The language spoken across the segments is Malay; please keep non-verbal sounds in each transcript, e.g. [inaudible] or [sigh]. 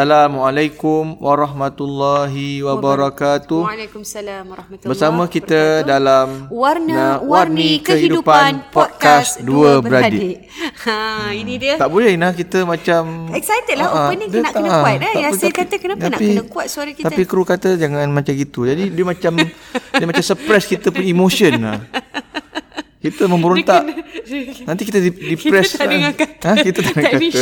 Assalamualaikum warahmatullahi wabarakatuh. Waalaikumsalam warahmatullahi Bersama kita wabarakatuh. dalam Warna-warni kehidupan podcast Dua Beradik. [laughs] Ha, ini dia. Tak boleh Ina kita macam Excited lah Ah, ah, opening dia nak tak- kena ah, kuat eh. tak Yasir kata kenapa nak kena kuat suara kita. Tapi kru kata jangan macam gitu. Jadi dia macam dia macam suppress kita punya emotion lah. [laughs] Kita memberontak. Nanti kita di- depress. tak dengar kata Ha, kita tak dengar kata.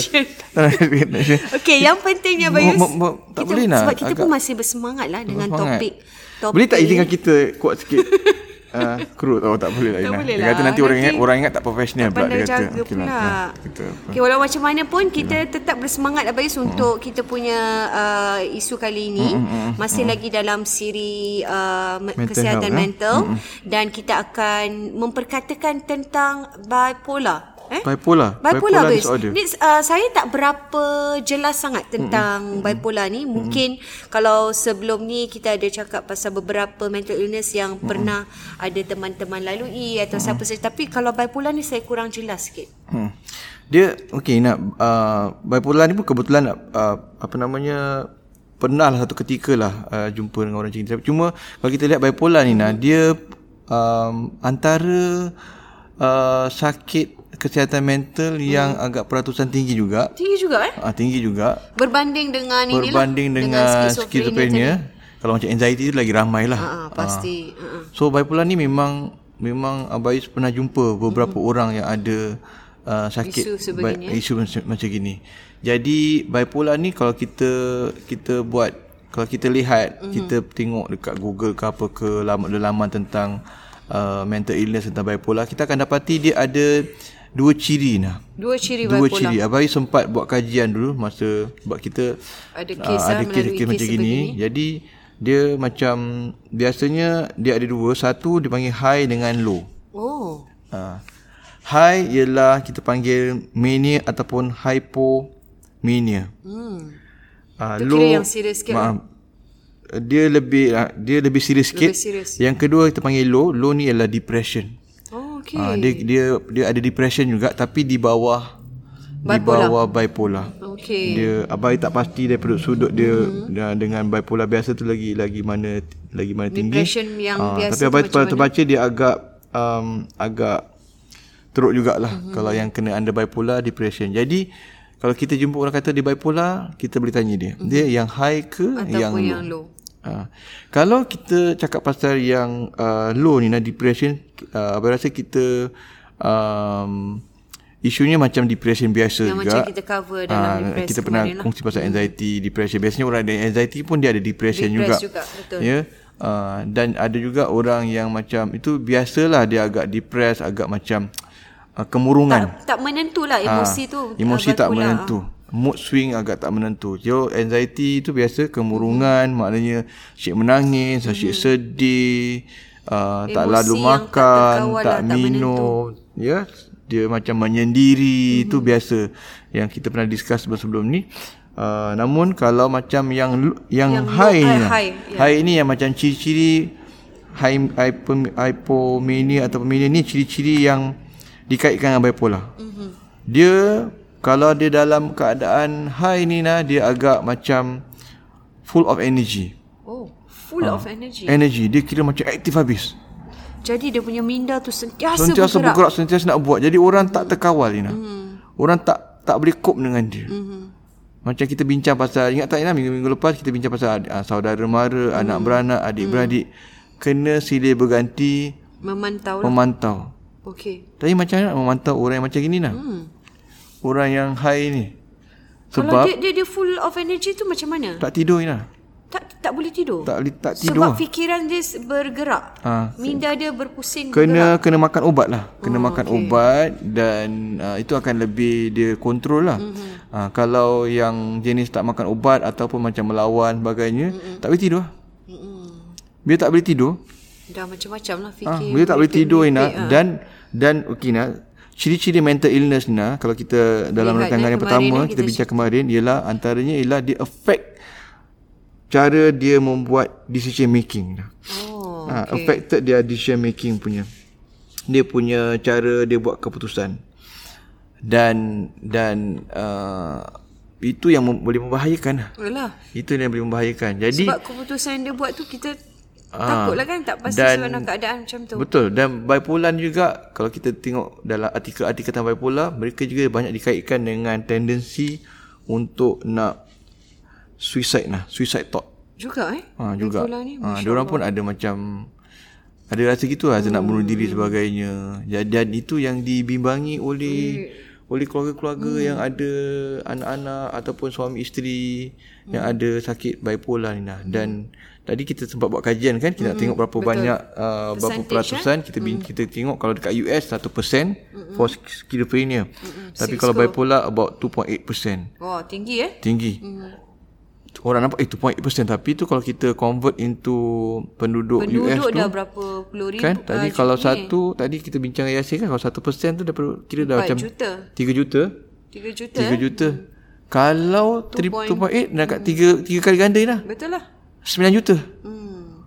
[laughs] Okey, yang pentingnya Bayus. mo- mo- tak kita, boleh nak, Sebab kita pun agak- masih bersemangat lah dengan Semangat. topik. topik. Boleh tak izinkan kita kuat sikit? [laughs] Uh, kru oh, tak boleh lah Tak Ina. Dia lah. kata nanti orang ingat orang ingat tak profesional pula dia kata. jaga Okey pula. lah. Ha, kita Okay, walau macam mana pun kita tetap bersemangat Abayus untuk kita punya uh, isu kali ini masih lagi dalam siri uh, me- Mental kesihatan health, eh? mental dan kita akan memperkatakan tentang bipolar. Eh? Bipolar. Bipolar, Bayus. disorder. Ni, uh, saya tak berapa jelas sangat tentang bipolar ni. Mungkin kalau sebelum ni kita ada cakap pasal beberapa mental illness yang pernah ada teman-teman lalui atau siapa saja. Tapi kalau bipolar ni saya kurang jelas sikit. Hmm. Dia okey nak uh, bipolar ni pun kebetulan uh, apa namanya pernah lah satu ketika lah uh, jumpa dengan orang macam ni. Cuma kalau kita lihat bipolar ni nah dia um, antara uh, sakit kesihatan mental yang agak peratusan tinggi juga. Tinggi juga eh? Uh, tinggi juga Berbanding dengan inilah. berbanding dengan, skizofrenia. Kalau macam anxiety tu lagi ramai lah. Ha, pasti. Ha. So bipolar ni memang memang Abayus pernah jumpa beberapa mm-hmm. orang yang ada uh, sakit Isu sebegini, bi- isu macam, macam gini. Jadi bipolar ni kalau kita kita buat kalau kita lihat mm-hmm. kita tengok dekat Google ke apa ke laman-laman tentang uh, mental illness tentang bipolar kita akan dapati dia ada dua ciri nah. Dua ciri Dua bipolar. ciri. Abayus sempat buat kajian dulu masa sebab kita Ada ah, kes, ada ah, kes, macam gini. sebegini. Jadi dia macam biasanya dia ada dua. Satu dipanggil high dengan low. Oh. Ha. High ialah kita panggil mania ataupun hypomania. Hmm. Ha, Tu kira yang serius sikit maaf, dia lebih ah, dia lebih serius sikit. Lebih serius. Yang kedua kita panggil low. Low ni ialah depression. Oh, okey. Ha, dia dia dia ada depression juga tapi di bawah di Bipolar. bawah bipolar. Okey. Dia abai tak pasti daripada sudut dia mm-hmm. dengan bipolar biasa tu lagi lagi mana lagi mana tinggi. Depression yang Ah, biasa Tapi abai tu terbaca dia agak um, agak teruk jugalah Mhm. mm-hmm. kalau yang kena under bipolar depression. Jadi kalau kita jumpa orang kata dia bipolar, kita boleh tanya dia. Mm-hmm. Dia yang high ke. Ataupun yang low? yang low. Ha. Kalau kita cakap pasal yang uh, low ni nah depression uh, abai rasa kita um, isunya macam depression biasa Yang juga. macam kita cover dalam Ah, depress kita pernah lah. kongsi pasal anxiety, depression. Biasanya orang ada anxiety pun dia ada depression Depress juga. juga, betul. Ya. Uh, dan ada juga orang yang macam itu biasalah dia agak depres, agak macam uh, kemurungan. Tak, tak menentu lah emosi Ah, tu. Emosi tak menentu. Mood swing agak tak menentu. So anxiety tu biasa kemurungan, Hmm. maknanya asyik menangis, asyik sedih, uh, tak Emosi lalu tak makan, terkawal tak, lah, tak minum, ya. Dia macam menyendiri, Hmm. tu biasa yang kita pernah discuss sebelum-sebelum ni. Uh, namun kalau macam yang yang, Yang high ni, eh, lah. high, ya. high ni yang macam ciri-ciri hypo- hypomania atau mania ni ciri-ciri yang dikaitkan dengan bipolar. Mm-hmm. Dia kalau dia dalam keadaan high ni nah dia agak macam full of energy. Oh, full Ah. of energy. Energy dia kira macam aktif habis. Jadi dia punya minda tu sentiasa, Sentiasa bergerak. bergerak, sentiasa nak buat. Jadi orang tak terkawal Ina. Mm. Orang tak tak boleh cope dengan dia. Mm-hmm. Macam kita bincang pasal ingat tak Ina minggu-minggu lepas kita bincang pasal uh, saudara mara, mm. anak beranak, adik-beradik kena silih berganti Memantau lah. memantau. Okey. Tapi macam mana memantau orang yang macam gini nah? Hmm. Orang yang high ni. Kalau Sebab dia, dia dia full of energy tu macam mana? tak tidur Ina. Tak tak boleh tidur. Tak boleh tak Sebab tidur. fikiran dia bergerak. Ha. Minda dia berpusing. Kena kena makan ubat lah. Kena Oh, makan okey. ubat dan uh, itu akan lebih dia kontrol lah. Mhm. Mm-hmm. Uh, kalau yang jenis tak makan ubat ataupun macam melawan sebagainya, mm-hmm. tak boleh tidur. Mm-hmm. Bila tak boleh tidur, Dah macam-macam lah fikir. ah, bila tak boleh tidur Ina ah. dan dan okey Ina, ciri-ciri mental illness Ina kalau kita dalam rancangan yang pertama ni kita kita bincang kemarin ialah antaranya ialah dia affect cara dia membuat decision making. Oh, Ha, affected dia decision making punya. Dia punya cara dia buat keputusan. Dan dan uh, itu yang mem- boleh membahayakan. Yalah. Itu yang boleh membahayakan. Jadi Sebab keputusan dia buat tu kita takutlah kan tak pasti dan- suasana keadaan macam tu. Betul dan bipolar juga kalau kita tengok dalam artikel-artikel tentang bipolar mereka juga banyak dikaitkan dengan tendensi untuk nak suicide lah, suicide thought. Juga eh. Ha juga. Bipolar ni, Ha dia orang pun ada macam ada rasa gitu lah hmm. nak bunuh diri sebagainya. Dan, itu yang dibimbangi oleh oleh keluarga-keluarga hmm. yang ada anak-anak ataupun suami isteri hmm. yang ada sakit bipolar ni lah. Dan tadi kita sempat buat kajian kan kita hmm. nak tengok berapa Betul. banyak uh, berapa Percentage, peratusan kita hmm. kita tengok kalau dekat US 1% hmm. for schizophrenia. Hmm. Tapi kalau bipolar about 2.8%. Wah, tinggi eh. Tinggi. Hmm. Orang nampak eh 2.8% tapi tu kalau kita convert into penduduk, US Penduduk tu dah berapa puluh ribu. kan tadi ah, kalau juta ni. satu tadi kita bincang dengan Yasin kan kalau satu persen tu dah perlu kira dah Empat macam juta. 3 juta 3 juta 3 eh. juta kalau 3.8 dah kat 3 3 kali ganda dah Betul lah. 9 juta Hmm.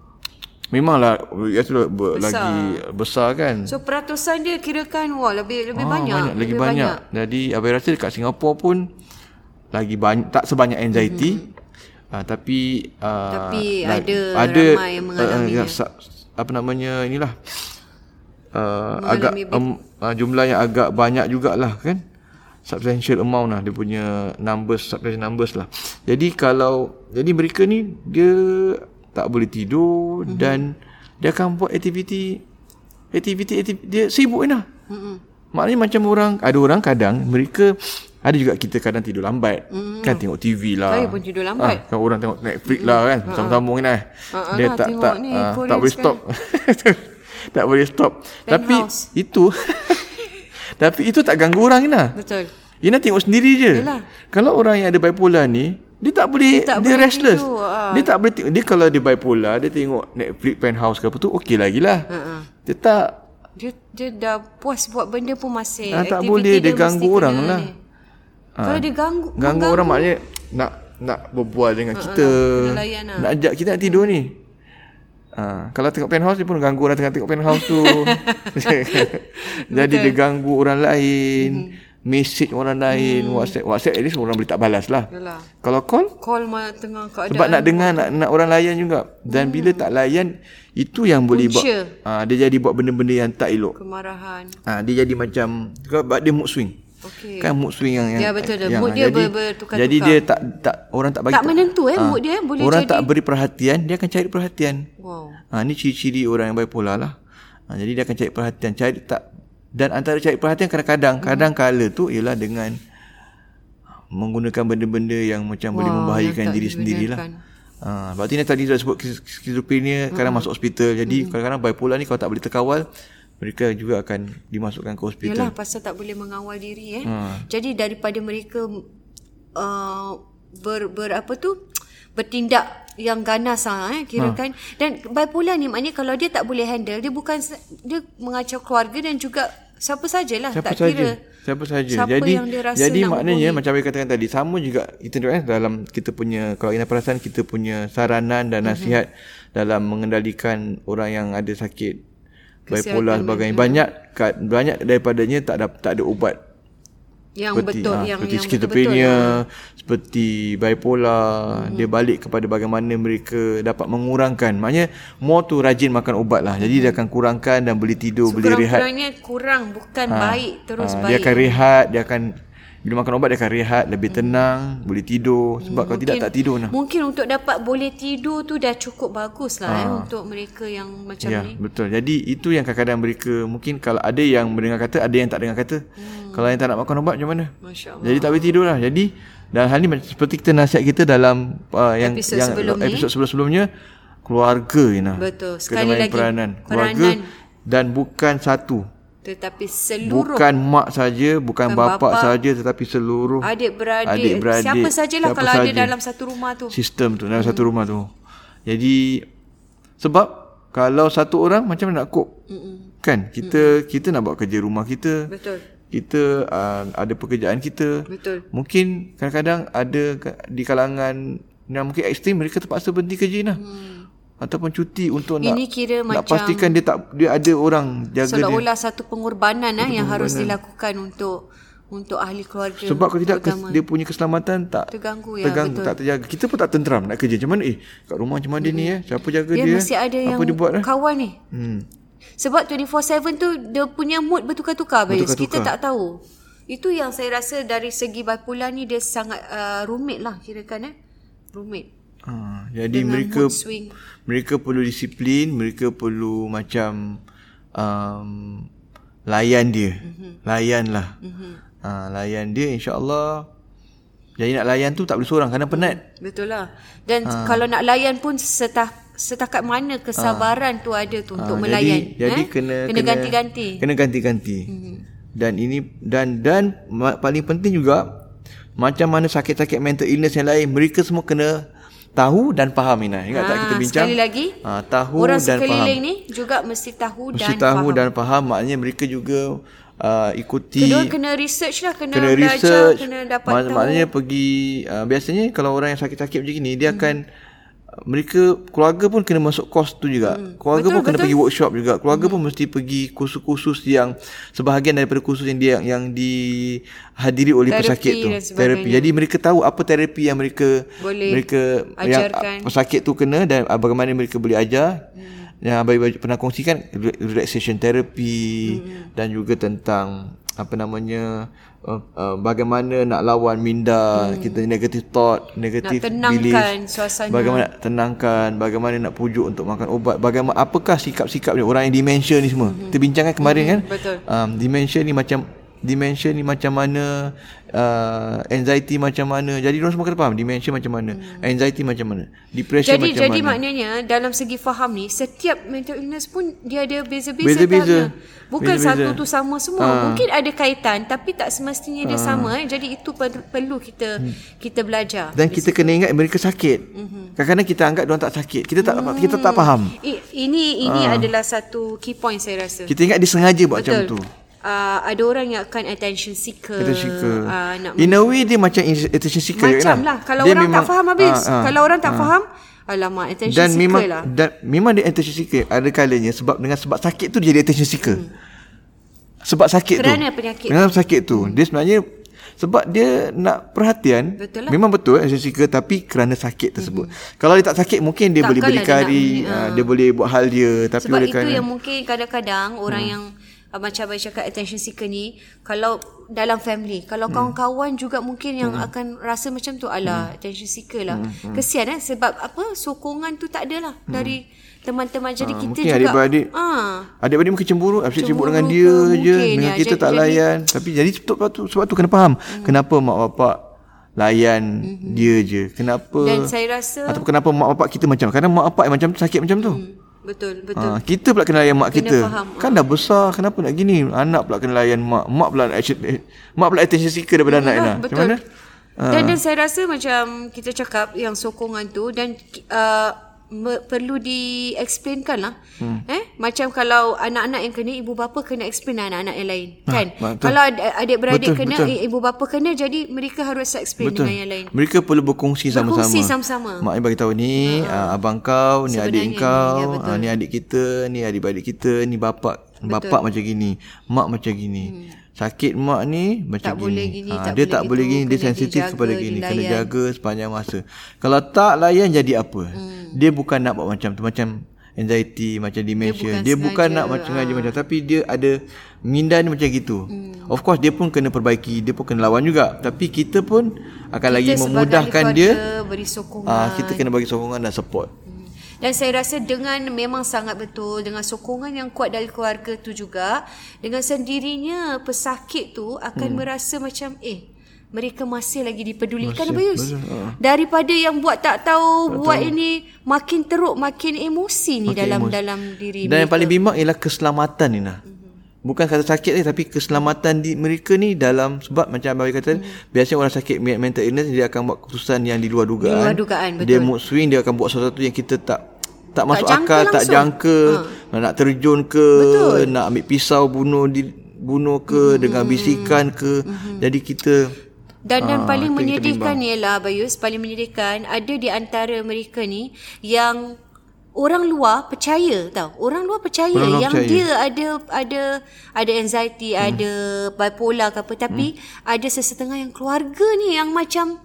memanglah US tu ber, lagi besar kan So peratusan dia kirakan wah lebih lebih Ah, banyak. banyak lagi banyak. Jadi abang rasa dekat Singapura pun lagi banyak tak sebanyak anxiety. Mm-hmm. Uh, tapi uh, Tapi like, ada ramai yang mengalaminya. Uh, sa- apa namanya inilah uh, Mengalami agak bit- um, uh, jumlah yang agak banyak jugalah kan substantial amount lah dia punya numbers substantial numbers lah jadi kalau jadi mereka ni dia tak boleh tidur mm-hmm. dan dia akan buat aktiviti aktiviti aktiviti dia sibuk lah Mm-mm. Maknanya macam orang Ada orang kadang Mereka Ada juga kita kadang tidur lambat mm. Kan tengok TV lah Saya pun tidur lambat. ah, Kan orang tengok Netflix lah kan Sambung-sambung kan eh. Ah, Dia lah, tak tengok tak ni, ah, Korean Tak boleh stop [laughs] Tak boleh stop Tapi Penthouse. itu [laughs] Tapi itu tak ganggu orang Ina Betul. Ina tengok sendiri je Yalah. Kalau orang yang ada bipolar ni dia tak boleh dia, tak dia boleh restless. tidur, ah. Dia tak boleh. Dia kalau dia bipolar dia tengok Netflix penthouse ke apa tu okey lagi lah. Ha-ha. Dia tak Dia dia dah puas buat benda pun masih Ah, tak boleh, dia mesti ganggu kena orang ni. lah. Kalau dia ganggu Ganggu orang maknanya nak nak berbual dengan kita. kena layan lah. Nak ajak kita nak tidur ni. Ha, kalau tengok penthouse dia pun ganggu orang tengah tengok penthouse tu. [laughs] [laughs] Jadi dia ganggu orang lain. Message orang lain, WhatsApp, WhatsApp at least orang boleh tak balas lah. Yalah. Kalau call Call tengah keadaan sebab nak dengar nak, nak orang layan juga. Dan bila tak layan itu yang boleh buat Punca. ha, dia jadi buat benda-benda yang tak elok. kemarahan. Ha, dia jadi macam sebab dia mood swing. Okey. Kan mood swing yang, yang Ya, betul yang- Mood dia jadi, ber- bertukar-tukar. Jadi dia tak tak orang tak bagi Tak menentu, eh, Ah, mood dia, boleh Orang jadi- tak beri perhatian, dia akan cari perhatian. Wow. Ha ni ciri-ciri orang yang bipolar lah. Ha, jadi dia akan cari perhatian, cari tak dan antara cari perhatian kadang-kadang kadang kala tu ialah dengan menggunakan benda-benda yang macam boleh Wah, membahayakan diri sendirilah. Ha, berarti ni tadi dah sebut skiz- skizofrenia kadang masuk hospital. Jadi kadang-kadang bipolar ni kalau tak boleh terkawal mereka juga akan dimasukkan ke hospital. Yalah pasal tak boleh mengawal diri eh. Jadi daripada mereka uh, ber, ber apa tu bertindak yang ganas ah eh kirakan dan bipolar ni maknanya kalau dia tak boleh handle dia bukan dia mengacau keluarga dan juga siapa sajalah Siapa tak saja. kira Siapa saja. jadi yang dia rasa jadi nak maknanya hubungi. macam saya katakan tadi sama juga kita eh dalam kita punya kalau Ina perasan kita punya saranan dan nasihat mm-hmm. dalam mengendalikan orang yang ada sakit bipolar sebagainya banyak kat- banyak daripadanya tak ada tak ada ubat yang seperti, betul ah, yang seperti yang skizofrenia, betul-betul seperti bipolar, hmm. dia balik kepada bagaimana mereka dapat mengurangkan. Maknanya more tu rajin makan ubat lah. Jadi dia akan kurangkan dan boleh tidur, boleh rehat. kurang-kurangnya kurang bukan baik terus Ah, baik Dia akan rehat, dia akan bila makan ubat dia akan rehat, lebih tenang, boleh tidur. Sebab kalau tidak tak tidur nah. Mungkin untuk dapat boleh tidur tu dah cukup bagus lah eh, untuk mereka yang macam Ya, ni. betul. Jadi itu yang kadang-kadang mereka mungkin kalau ada yang mendengar kata, ada yang tak dengar kata. Hmm. Kalau yang tak nak makan ubat macam mana? Masya Allah. Jadi tak boleh tidur lah. Jadi dalam hal ni seperti kita nasihat kita dalam uh, yang Episod yang sebelum ni. episod sebelum-sebelumnya keluarga Ina. Betul. Sekali lagi, peranan. Keluarga peranan. dan bukan satu. Tetapi seluruh Bukan mak saja, bukan, Bukan bapa, bapa, saja tetapi seluruh adik-beradik, adik-beradik, siapa sajalah siapa kalau ada saja. dalam satu rumah tu. sistem tu dalam satu rumah tu. Jadi sebab kalau satu orang macam mana nak cope? Mm-mm. Kan kita kita nak buat kerja rumah kita. Betul. Kita uh, ada pekerjaan kita. Betul. Mungkin kadang-kadang ada di kalangan yang mungkin ekstrim mereka terpaksa berhenti kerja lah. Hmm. Ataupun cuti untuk nak Ini kira nak macam pastikan dia tak dia ada orang jaga dia. Seolah-olah satu pengorbanan ah yang harus dilakukan untuk untuk ahli keluarga Sebab kalau tidak kes, dia punya keselamatan tak Terganggu, ya, terganggu, betul. tak terjaga. Kita pun tak tenteram nak kerja. Macam mana eh kat rumah macam mana ni eh? Siapa jaga dia dia? mesti ada Apa yang dia buat eh? kawan ni Hmm. Sebab 24/7 tu dia punya mood bertukar-tukar. Bertukar-tukar. Kita tak tahu. Itu yang saya rasa dari segi bipolar ni dia sangat uh, rumit lah kirakan eh. Rumit. Ha, jadi Dengan mereka mereka perlu disiplin, mereka perlu macam um, layan dia. Mm-hmm. Layan lah. Mm-hmm. Ha, layan dia insya-Allah. Jadi nak layan tu tak boleh seorang kerana penat. Betul lah. Dan Ha. kalau nak layan pun setah, setakat mana kesabaran tu ada tu untuk Ha, melayan. Jadi, jadi eh? kena kena ganti-ganti. Kena ganti-ganti. Mm-hmm. Dan ini dan dan ma- paling penting juga macam mana sakit-sakit mental illness yang lain mereka semua kena tahu dan faham Ina. Ingat tak Ah, kita bincang? Sekali lagi. Ha, tahu orang dan faham. sekeliling ni juga mesti tahu Mesti dan tahu faham. dan faham maknanya mereka juga uh, ikuti Kedua kena research lah, kena, kena belajar, research kena dapat mak- tahu. maknanya pergi uh, biasanya kalau orang yang sakit-sakit macam ni dia hmm. akan mereka keluarga pun kena masuk course tu juga. Hmm. Keluarga Betul, pun kena betul. pergi workshop juga. Keluarga hmm. pun mesti pergi kursus-kursus yang sebahagian daripada kursus yang dia yang dihadiri oleh Terapi pesakit tu. Terapi. Jadi mereka tahu apa terapi yang mereka Boleh mereka ajarkan. yang pesakit tu kena dan bagaimana mereka boleh ajar. Hmm. Yang Abai pernah kongsikan re- relaxation therapy hmm. dan juga tentang apa namanya uh, uh, bagaimana nak lawan minda hmm. kita negative thought negative Nak tenangkan belief suasana. bagaimana nak tenangkan bagaimana nak pujuk untuk makan ubat bagaimana apakah sikap-sikap dia orang yang dementia ni semua hmm. kita bincangkan kemarin kan betul. um, dementia ni macam dementia ni macam mana uh, anxiety macam mana jadi orang semua kena faham dementia macam mana hmm. anxiety macam mana depression Jadi macam jadi mana maknanya dalam segi faham ni setiap mental illness pun dia ada beza-beza Beza-beza. tahapnya. Bukan Beza-beza. satu tu sama semua. Ha. Mungkin ada kaitan tapi tak semestinya dia sama eh. Jadi itu per- perlu kita kita belajar. dan kita kena ingat mereka sakit Mhm. kadang-kadang kita anggap dia tak sakit kita tak kita tak faham I, ini ini adalah satu key point saya rasa. kita ingat dia sengaja buat macam tu Uh, ada orang yang akan attention seeker. Attention seeker. Uh, nak In a way dia macam attention seeker macam kan? lah. Kalau Dia orang memang- tak faham habis. ah, ah, Kalau orang tak ah. faham, alamak attention dan seeker memang lah. dan memang dia attention seeker ada kalanya sebab dengan sebab sakit tu dia jadi attention seeker. Sebab sakit tu. Hmm. Kerana penyakit. Dengan sakit tu. Dia sebenarnya sebab dia nak perhatian Betul lah. memang betul attention seeker tapi kerana sakit tersebut. Kalau dia tak sakit mungkin dia boleh Takkanlah dia berdikari, nak uh, dia boleh buat hal dia tapi Sebab oleh itu kerana yang mungkin kadang-kadang orang yang uh, macam abang cakap attention seeker ni kalau dalam family kalau kawan-kawan juga mungkin yang akan rasa macam tu ala attention seeker lah. Kesian eh? Sebab apa? Sokongan tu tak ada lah dari teman-teman. Jadi kita mungkin juga adik-beradik ah. Adik-adik mungkin cemburu Asyik Cemburu dengan dia je. Dengan ya. kita Jadi- tak jadi- layan. Tapi jadi sebab tu, sebab tu kena faham. Hmm. Kenapa mak bapak Layan hmm. dia je? Kenapa dan saya rasa Ataupun kenapa mak bapak kita macam Kadang mak bapak yang macam tu Sakit macam tu. Hmm, betul betul Ha, kita pula kena layan mak Kena kita. faham. Kan dah besar, kenapa nak gini? Anak pula kena layan mak. Mak pula action, eh, mak pula attention seeker daripada anak Yalah, Ina. betul. Macam mana? Dan, dan saya rasa macam kita cakap yang sokongan tu dan uh, me, perlu di-explainkan lah. Hmm. Eh? Macam kalau anak-anak yang kena, ibu bapa kena explain lah anak-anak yang lain. Kan? betul. Kalau ad- adik-beradik Betul, kena, betul. ibu bapa kena, jadi mereka harus explain Betul. dengan yang lain. Mereka perlu berkongsi sama-sama. Berkongsi sama-sama. Mak ni bagi tahu ni uh, abang kau, ni Sebenarnya adik ni, kau, ya, uh, betul. ni adik kita, ni adik-adik kita, ni bapak. Bapak macam gini, mak macam gini. Hmm. Sakit mak ni macam Tak gini. boleh gini, Ah, tak dia boleh tak boleh gini, dia kena sensitif kepada gini, kena dilayan. jaga sepanjang masa. Kalau tak layan jadi apa? Hmm. Dia bukan nak buat macam tu, macam anxiety, macam dementia. bukan Dia bukan, nak macam sengaja macam tapi dia ada minda ni macam gitu. Hmm. Of course dia pun kena perbaiki, dia pun kena lawan juga. Tapi kita pun akan lagi Kita sebagai memudahkan dia. Beri sokongan. Ah, kita kena bagi sokongan dan support. Dan saya rasa dengan memang sangat betul dengan sokongan yang kuat dari keluarga tu juga dengan sendirinya pesakit tu akan hmm. merasa macam eh mereka masih lagi dipedulikan Masih, Yus? betul, ha. Daripada yang buat tak tahu buat ini makin teruk makin emosi ni Makin dalam emosi. dalam diri Dan yang mereka. paling bimbang ialah keselamatan ni nah. Bukan kata sakit ni tapi keselamatan di mereka ni dalam sebab macam abang kata hmm. biasanya orang sakit mental illness dia akan buat keputusan yang di luar dugaan. Di luar dugaan, betul. Dia mood swing dia akan buat sesuatu yang kita tak tak masuk jangka akal, tak langsung. jangka, ha. nak terjun ke, Betul. nak ambil pisau bunuh di bunuh ke hmm. dengan bisikan ke. Hmm. Jadi kita Dan dan Ah, paling menyedihkan yang kita ialah Bayus, paling menyedihkan ada di antara mereka ni yang orang luar percaya tau. Orang luar percaya Orang luar yang percaya. dia ada ada ada anxiety, hmm. ada bipolar ke apa tapi hmm. ada sesetengah yang keluarga ni yang macam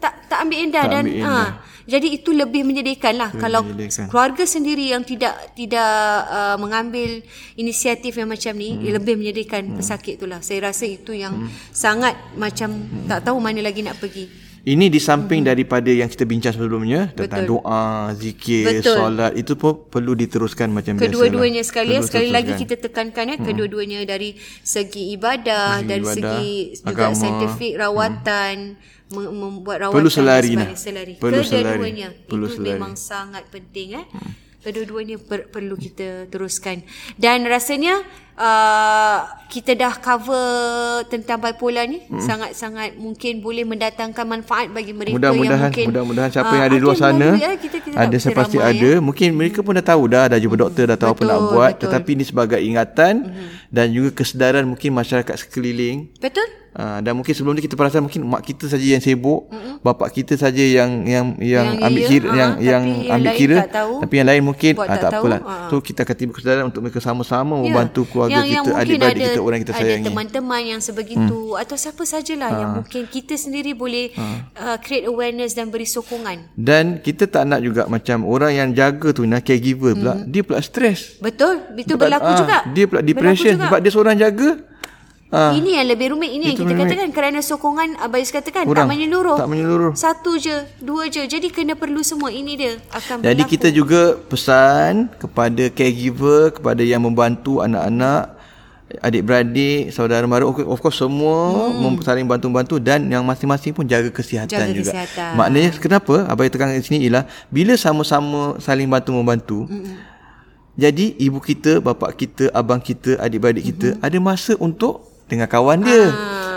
tak tak ambil endah Tak dan ambil endah. ha jadi itu lebih menyedihkan lah kalau menyedihkan. keluarga sendiri yang tidak tidak uh, mengambil inisiatif yang macam ni hmm. lebih menyedihkan hmm. pesakit itulah saya rasa itu yang hmm. sangat macam hmm. tak tahu mana lagi nak pergi Ini di samping hmm. daripada yang kita bincang sebelumnya tentang Betul. doa, zikir, Betul. solat itu pun perlu diteruskan macam biasa. kedua-duanya sekali ya Perlu sekali lagi teruskan. kita tekankan ya kedua-duanya dari segi ibadah Segi dari ibadah, segi juga agama. saintifik rawatan mem- membuat rawatan Perlu selari lah. selari Perlu selari. kedua-duanya Perlu itu selari. memang sangat penting eh kedua-duanya per- perlu kita teruskan dan rasanya uh, kita dah cover tentang bipolar ni hmm. sangat-sangat mungkin boleh mendatangkan manfaat bagi mereka yang Mudah-mudahan mungkin mudah-mudahan siapa ah, yang ada di luar sana eh, kita, kita ada tak saya pasti ramai, ada eh. mungkin mereka pun dah tahu dah dah jumpa doktor dah tahu apa nak Betul, buat betul. tetapi ini sebagai ingatan dan juga kesedaran mungkin masyarakat sekeliling betul Uh, dan mungkin sebelum ni kita perasan mungkin mak kita saja yang sibuk, mm-hmm. bapak kita saja yang yang yang, Yang ambil iya, kira ha, yang yang ambil kira tahu, tapi yang lain mungkin ah, tak tak tahu, apalah. ha. So kita akan tiba kesedaran untuk mereka sama-sama Ya. membantu keluarga yang, kita, adik-beradik ada, kita, orang kita Ada sayangi. teman-teman yang sebegitu hmm. atau siapa sajalah yang mungkin kita sendiri boleh uh, create awareness dan beri sokongan. Dan kita tak nak juga macam orang yang jaga tu nak caregiver pula, dia pula stres. Betul? Itu berlaku ah, juga. Dia pula depression juga. sebab dia seorang jaga. Ah, Ini yang lebih rumit Ini yang Itu kita rumit. katakan Kerana sokongan Abayus katakan Kurang. Tak menyeluruh Tak menyeluruh. Satu je Dua je Jadi kena perlu semua Ini dia Akan Jadi berlaku kita juga pesan kepada caregiver, kepada yang membantu anak-anak, adik-beradik, saudara mara, of course semua hmm. saling bantu-bantu dan yang masing-masing pun jaga kesihatan Jaga juga. kesihatan. Maknanya kenapa Abang tekan di sini ialah bila sama-sama saling bantu-membantu, hmm. jadi ibu kita, bapa kita, abang kita, adik-beradik kita ada masa untuk dengan kawan dia.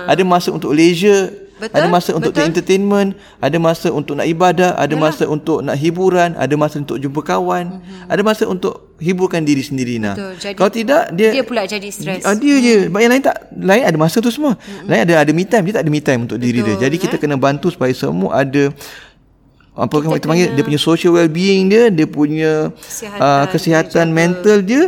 Ada masa untuk leisure, Betul, ada masa untuk betul. entertainment, ada masa untuk nak ibadah, ada masa untuk nak hiburan, ada masa untuk jumpa kawan, ada masa untuk hiburkan diri sendiri nah. Betul. Jadi Kalau tidak dia Dia pula jadi stres Ah, dia je. Sebab yang lain tak lain ada masa tu semua. Lain ada ada me time, dia tak ada me time untuk diri dia. Betul, Jadi kita eh. kena bantu supaya semua ada apa kita, kita panggil kena- dia punya social well-being dia, dia punya Kesihatan uh, kesihatan terjaga. mental dia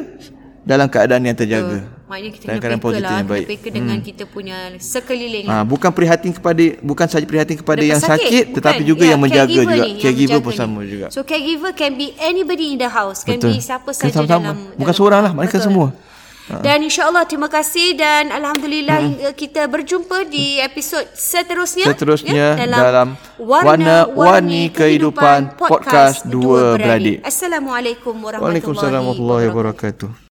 dalam keadaan yang terjaga. Maknanya kita Dalam kena peka lah Kena baik. peka dengan kita punya Sekeliling Ah, bukan prihatin kepada bukan saja prihatin kepada The yang sakit bukan. tetapi juga Ya, yang menjaga caregiver juga. ni, Caregiver pun sama juga. So caregiver can be anybody in the house Can be siapa Kan saja sama-sama. dalam Bukan dalam- seorang lah, mereka Betul. semua. Dan insyaAllah terima kasih dan Alhamdulillah hingga kita berjumpa di episod seterusnya. Seterusnya ya, dalam Warna-Warni Kehidupan Podcast Dua Beradik. Assalamualaikum warahmatullahi Waalaikumsalam warahmatullahi wabarakatuh.